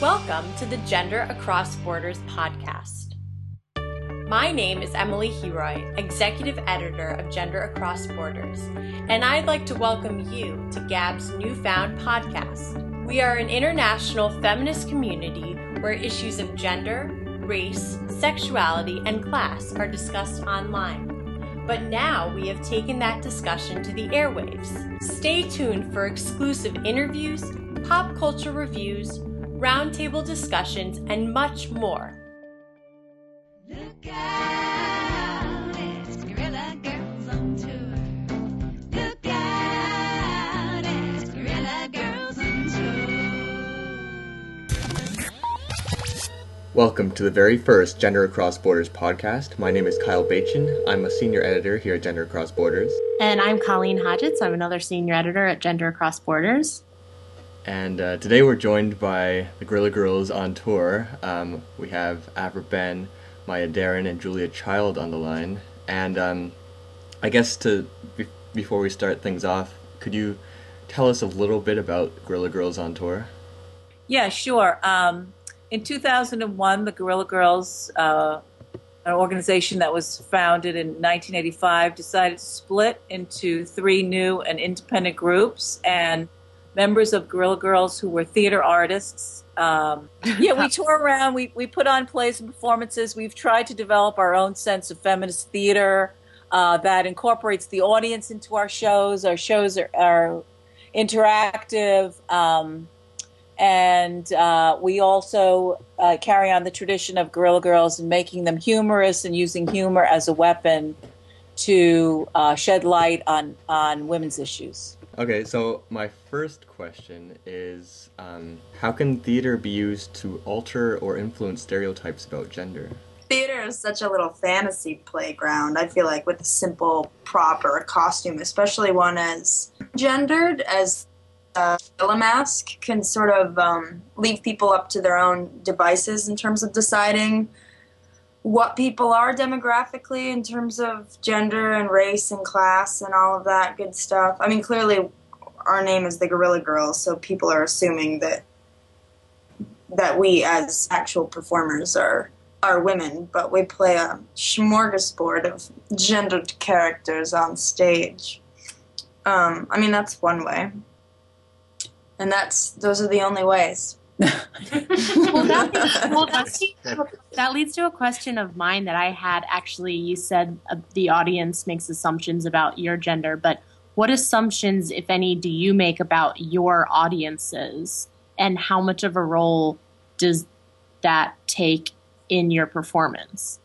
Welcome to the Gender Across Borders podcast. My name is Emily Heroy, Executive Editor of Gender Across Borders, and I'd like to welcome you to GAB's newfound podcast. We are an international feminist community where issues of gender, race, sexuality, and class are discussed online. But now we have taken that discussion to the airwaves. Stay tuned for exclusive interviews, pop culture reviews, roundtable discussions, and much more. Look out, it's Guerrilla Girls on tour. Look out, it's Guerrilla Girls on tour. Welcome to the very first Gender Across Borders podcast. My name is Kyle Bachin. I'm a senior editor here at Gender Across Borders. And I'm Colleen Hodgetts. I'm another senior editor at Gender Across Borders. And uh, today we're joined by the Guerrilla Girls on tour. Um, we have Aphra Behn, Maya Deren, and Julia Child on the line. And um, I guess to be- before we start things off, could you tell us a little bit about Guerrilla Girls on tour? Yeah, sure. Um, in 2001, the Guerrilla Girls, uh, an organization that was founded in 1985, decided to split into three new and independent groups. And members of Guerrilla Girls who were theater artists. Um, yeah, we tour around. We we put on plays and performances. We've tried to develop our own sense of feminist theater uh, that incorporates the audience into our shows. Our shows are, are interactive. Um, and uh, we also uh, carry on the tradition of Guerrilla Girls and making them humorous and using humor as a weapon to uh, shed light on, on women's issues. Okay, so my first question is um, how can theater be used to alter or influence stereotypes about gender? theater is such a little fantasy playground. I feel like with a simple prop or costume, especially one as gendered as uh, a mask, can sort of um, leave people up to their own devices in terms of deciding what people are demographically in terms of gender and race and class and all of that good stuff. I mean, clearly, our name is the Guerrilla Girls, so people are assuming that that we as actual performers are are women, but we play a smorgasbord of gendered characters on stage. Um, I mean, that's one way, and that's those are the only ways. Well, that, well that, leads to a, that leads to a question of mine that I had actually. You said uh, the audience makes assumptions about your gender, but what assumptions, if any, do you make about your audiences, and how much of a role does that take in your performance?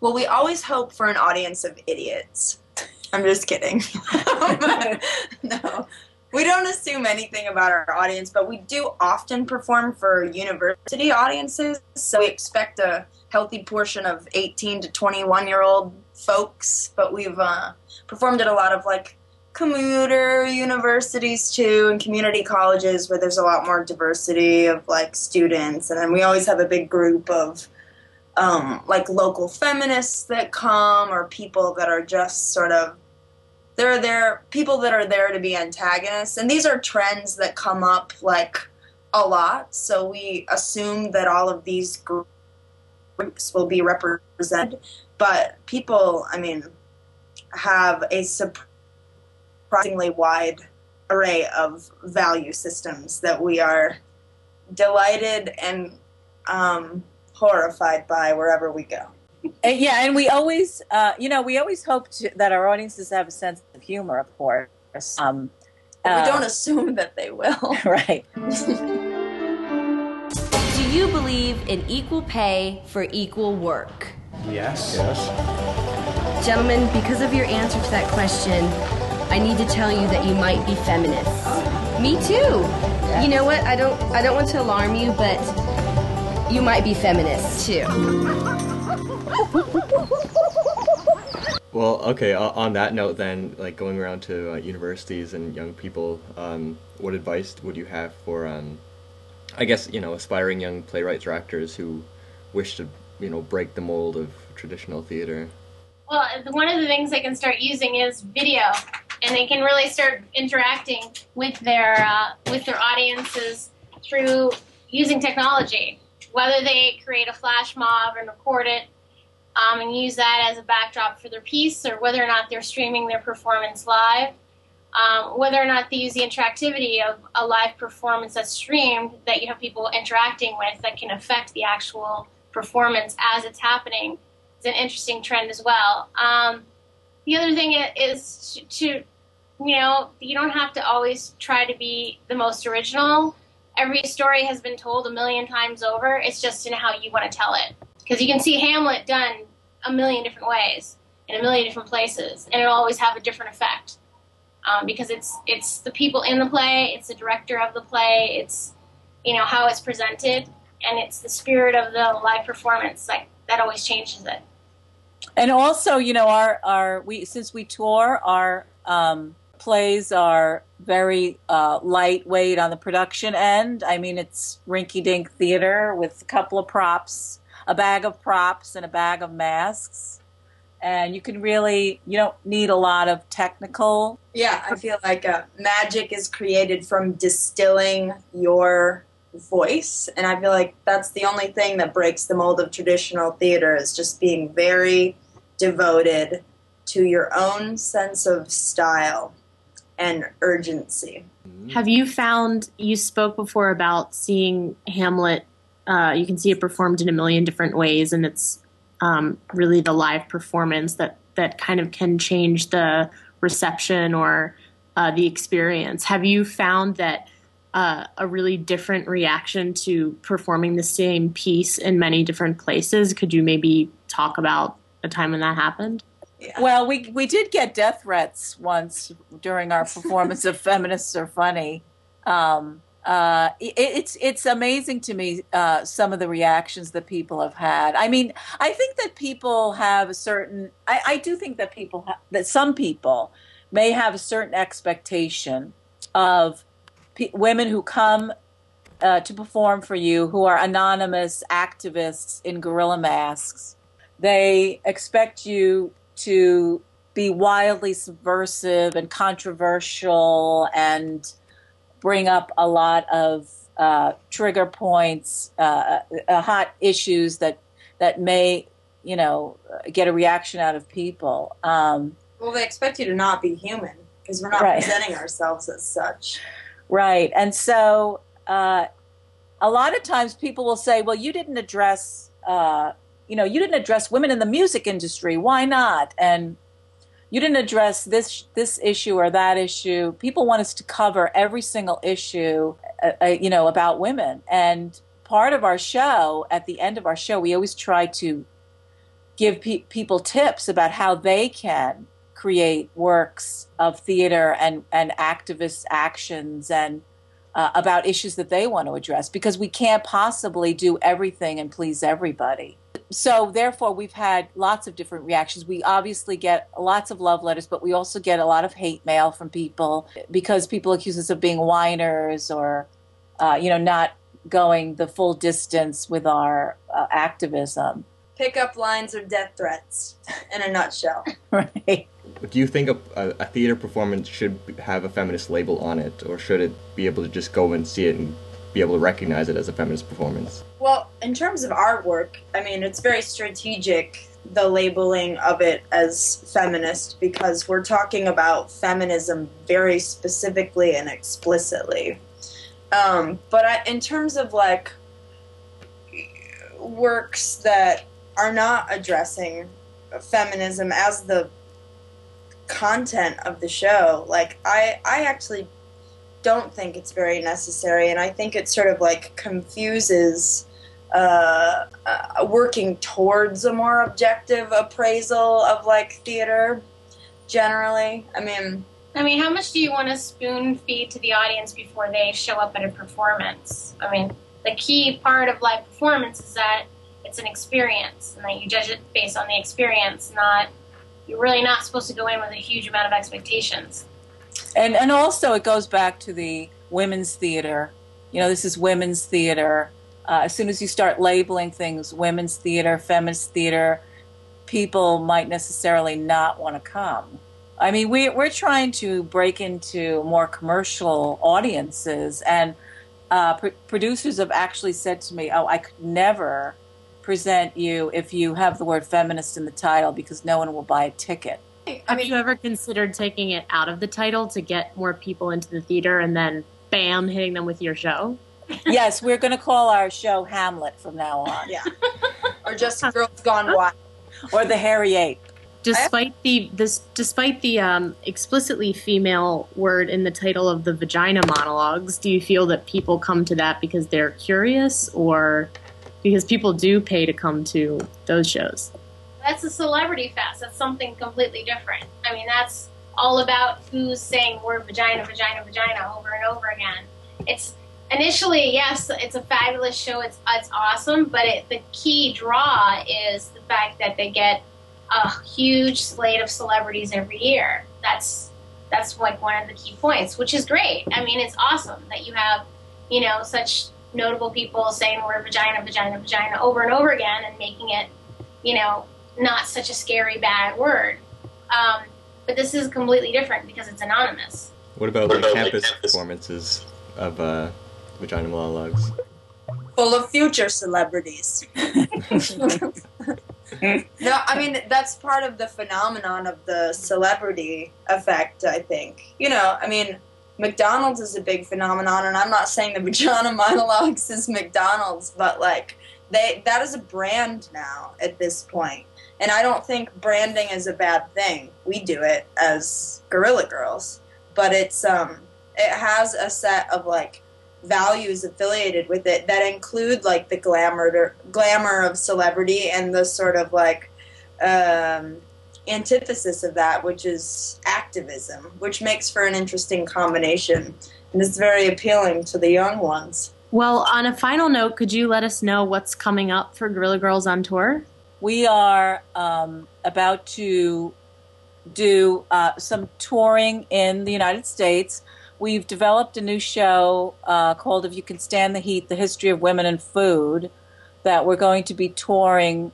Well, we always hope for an audience of idiots. I'm just kidding. no. We don't assume anything about our audience, but we do often perform for university audiences, so we expect a healthy portion of 18 to 21 year old folks, but we've uh, performed at a lot of like commuter universities too and community colleges where there's a lot more diversity of like students and then we always have a big group of um, like local feminists that come or people that are just sort of they're there people that are there to be antagonists and these are trends that come up like a lot so we assume that all of these groups will be represented but people i mean have a surprisingly wide array of value systems that we are delighted and um, horrified by wherever we go. And yeah, and we always, uh, you know, we always hope to, that our audiences have a sense of humor, of course. Um, But we don't assume that they will. right. Do you believe in equal pay for equal work? Yes. Yes. Gentlemen, because of your answer to that question, I need to tell you that you might be feminists. Me too. You know what? I don't I don't want to alarm you, but you might be feminists too. Well, okay. On that note, then, like going around to uh, universities and young people, um, what advice would you have for, um, I guess, you know, aspiring young playwrights or actors who wish to, you know, break the mold of traditional theater? Well, one of the things they can start using is video, and they can really start interacting with their uh, with their audiences through using technology, whether they create a flash mob and record it um, and use that as a backdrop for their piece, or whether or not they're streaming their performance live. Um, whether or not they use the interactivity of a live performance that's streamed that you have people interacting with that can affect the actual performance as it's happening is an interesting trend as well. Um, the other thing is to, to, you know, you don't have to always try to be the most original. Every story has been told a million times over. It's just in how you want to tell it. Because you can see Hamlet done a million different ways in a million different places, and it'll always have a different effect. Um, because it's it's the people in the play, it's the director of the play, it's you know how it's presented, and it's the spirit of the live performance like that always changes it. And also, you know, our our we since we tour, our um, plays are very uh, lightweight on the production end. I mean, it's rinky-dink theater with a couple of props, a bag of props, and a bag of masks. And you can really, you don't need a lot of technical. Yeah, I feel like uh, magic is created from distilling your voice, and I feel like that's the only thing that breaks the mold of traditional theater is just being very devoted to your own sense of style and urgency. Have you found you spoke before about seeing Hamlet? Uh, you can see it performed in a million different ways, and it's um, really the live performance that that kind of can change the reception or uh, the experience. Have you found that uh, a really different reaction to performing the same piece in many different places? Could you maybe talk about a time when that happened? Well, we we did get death threats once during our performance of "Feminists Are Funny." Um, uh, it, it's it's amazing to me uh, some of the reactions that people have had. I mean, I think that people have a certain. I, I do think that people ha- that some people may have a certain expectation of pe- women who come uh, to perform for you who are anonymous activists in gorilla masks. They expect you to be wildly subversive and controversial and bring up a lot of uh, trigger points, uh, uh, hot issues that that may, you know, get a reaction out of people. Um, Well, they expect you to not be human because we're not Right. presenting ourselves as such. Right. And so uh, a lot of times people will say, well, you didn't address, uh, you know, you didn't address women in the music industry. Why not? And you didn't address this this issue or that issue. People want us to cover every single issue, uh, uh, you know, about women. And part of our show, at the end of our show, we always try to give pe- people tips about how they can create works of theater and, and activist actions and uh, about issues that they want to address because we can't possibly do everything and please everybody. So, therefore, we've had lots of different reactions. We obviously get lots of love letters, but we also get a lot of hate mail from people because people accuse us of being whiners or, uh, you know, not going the full distance with our uh, activism. Pickup lines or death threats, in a nutshell. Right. Do you think a, a, a theater performance should have a feminist label on it, or should it be able to just go and see it and be able to recognize it as a feminist performance? Well, in terms of our work, I mean, it's very strategic, the labeling of it as feminist, because we're talking about feminism very specifically and explicitly. Um, but I, in terms of like works that are not addressing feminism as the content of the show, like I, I actually don't think it's very necessary, and I think it sort of like confuses uh, uh, working towards a more objective appraisal of like theater generally. I mean, I mean, how much do you want to spoon feed to the audience before they show up at a performance? I mean, the key part of live performance is that it's an experience and that you judge it based on the experience, not you're really not supposed to go in with a huge amount of expectations. And and also it goes back to the women's theater. You know, this is women's theater. Uh, as soon as you start labeling things women's theater, feminist theater, people might necessarily not want to come. I mean, we we're trying to break into more commercial audiences, and uh, pr- producers have actually said to me, "Oh, I could never present you if you have the word feminist in the title because no one will buy a ticket." I Have mean, you ever considered taking it out of the title to get more people into the theater and then bam, hitting them with your show? yes, we're going to call our show Hamlet from now on, yeah. or just Girls Gone Wild. or the Hairy Ape. Despite the this, despite the um, explicitly female word in the title of the vagina monologues, do you feel that people come to that because they're curious, or because people do pay to come to those shows? That's a celebrity fest. That's something completely different. I mean, that's all about who's saying word vagina, vagina, vagina over and over again. It's initially, yes, it's a fabulous show. It's it's awesome, but it, the key draw is the fact that they get a huge slate of celebrities every year. That's that's like one of the key points, which is great. I mean, it's awesome that you have you know such notable people saying the word vagina, vagina, vagina over and over again, and making it you know not such a scary bad word. Um, but this is completely different because it's anonymous. What about like campus performances of uh, vagina monologues? full of future celebrities. no, I mean that's part of the phenomenon of the celebrity effect. I think you know. I mean, McDonald's is a big phenomenon, and I'm not saying the vagina monologues is McDonald's, but like they that is a brand now at this point. And I don't think branding is a bad thing. We do it as Guerrilla Girls, but it's um it has a set of like values affiliated with it that include like the glamour glamour of celebrity and the sort of like um, antithesis of that, which is activism, which makes for an interesting combination, and it's very appealing to the young ones. Well, on a final note, could you let us know what's coming up for Guerrilla Girls on tour? We are um, about to do uh, some touring in the United States. We've developed a new show uh, called If You Can Stand the Heat The History of Women and Food that we're going to be touring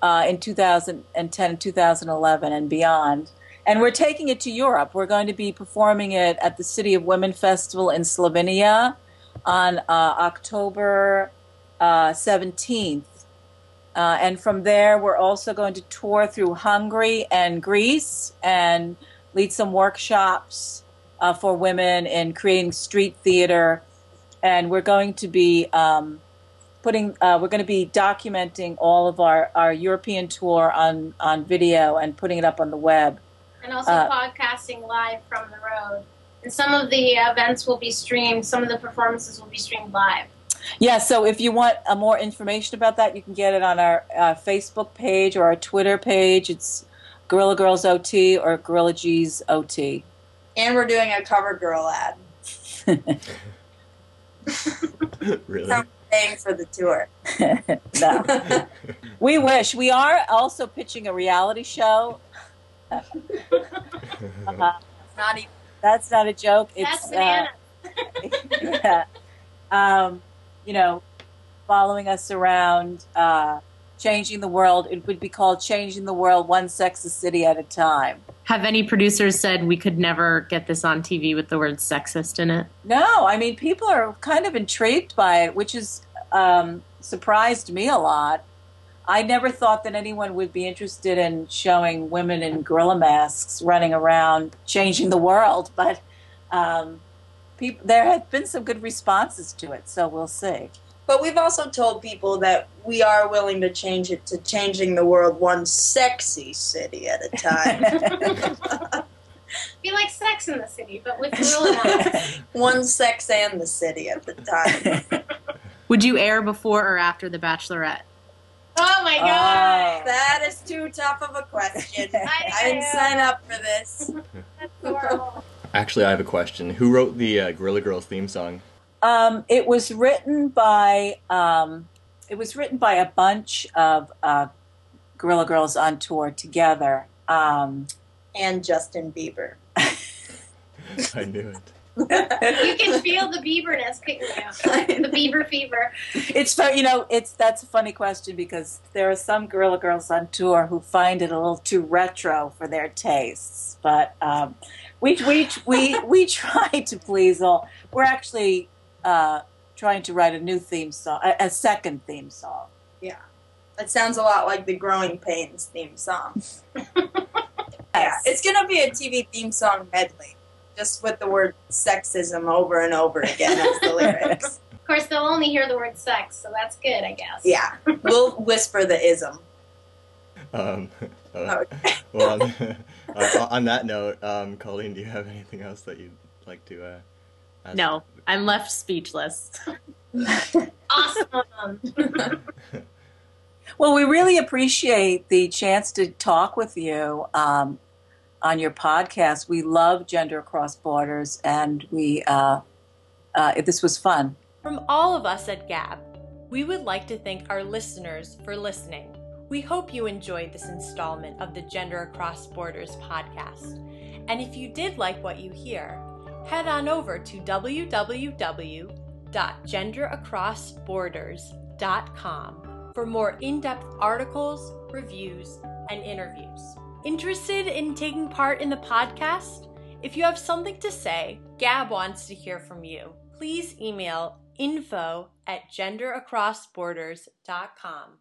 uh, in 2010 and 2011 and beyond. And we're taking it to Europe. We're going to be performing it at the City of Women Festival in Slovenia on uh, October uh, 17th. Uh, and from there, we're also going to tour through Hungary and Greece and lead some workshops uh, for women in creating street theater. And we're going to be um, putting, uh, we're going to be documenting all of our, our European tour on, on video and putting it up on the web. And also Uh, podcasting live from the road. And some of the events will be streamed, some of the performances will be streamed live. Yeah, so if you want uh, more information about that, you can get it on our uh, Facebook page or our Twitter page. It's Guerrilla Girls OT or Guerrilla G's OT. And we're doing a cover girl ad. really? So paying for the tour. no. we wish. We are also pitching a reality show. Uh-huh. Not even. That's not a joke. It's That's banana. yeah. um, you know, following us around, uh, changing the world. It would be called "Changing the World One Sexist City at a Time." Have any producers said we could never get this on TV with the word sexist in it? No, I mean people are kind of intrigued by it, which has um, surprised me a lot. I never thought that anyone would be interested in showing women in gorilla masks running around changing the world, but um, peop there have been some good responses to it, so we'll see. But we've also told people that we are willing to change it to changing the world one sexy city at a time. Be like Sex in the City, but with gorilla masks. one sex and the city at the time. Would you air before or after The Bachelorette? Oh my ah, god! Oh. that is too tough of a question. I I didn't sign up for this. That's horrible. Actually, I have a question. Who wrote the uh, Guerrilla Girls theme song? Um, it was written by um, it was written by a bunch of uh, Guerrilla Girls on tour together. Um, And Justin Bieber. I knew it. You can feel the Bieberness kicking you. The Bieber fever. it's fu- you know it's that's a funny question because there are some Guerrilla Girls on tour who find it a little too retro for their tastes, but um, we we we we try to please all. We're actually uh, trying to write a new theme song, a, a second theme song. Yeah. It sounds a lot like the Growing Pains theme song. Yeah, it's gonna be a TV theme song medley, just with the word sexism over and over again as the lyrics. Of course, they'll only hear the word sex, so that's good, I guess. Yeah, we'll whisper the ism. Um, uh, well, on, on that note, um, Colleen, do you have anything else that you'd like to uh, ask? No, I'm left speechless. Awesome. Well, we really appreciate the chance to talk with you um, on your podcast. We love Gender Across Borders, and we uh, uh, this was fun. From all of us at Gab, we would like to thank our listeners for listening. We hope you enjoyed this installment of the Gender Across Borders podcast. And if you did like what you hear, head on over to www.genderacrossborders.com for more in depth articles, reviews, and interviews. Interested in taking part in the podcast? If you have something to say, Gab wants to hear from you. Please email info at genderacrossborders.com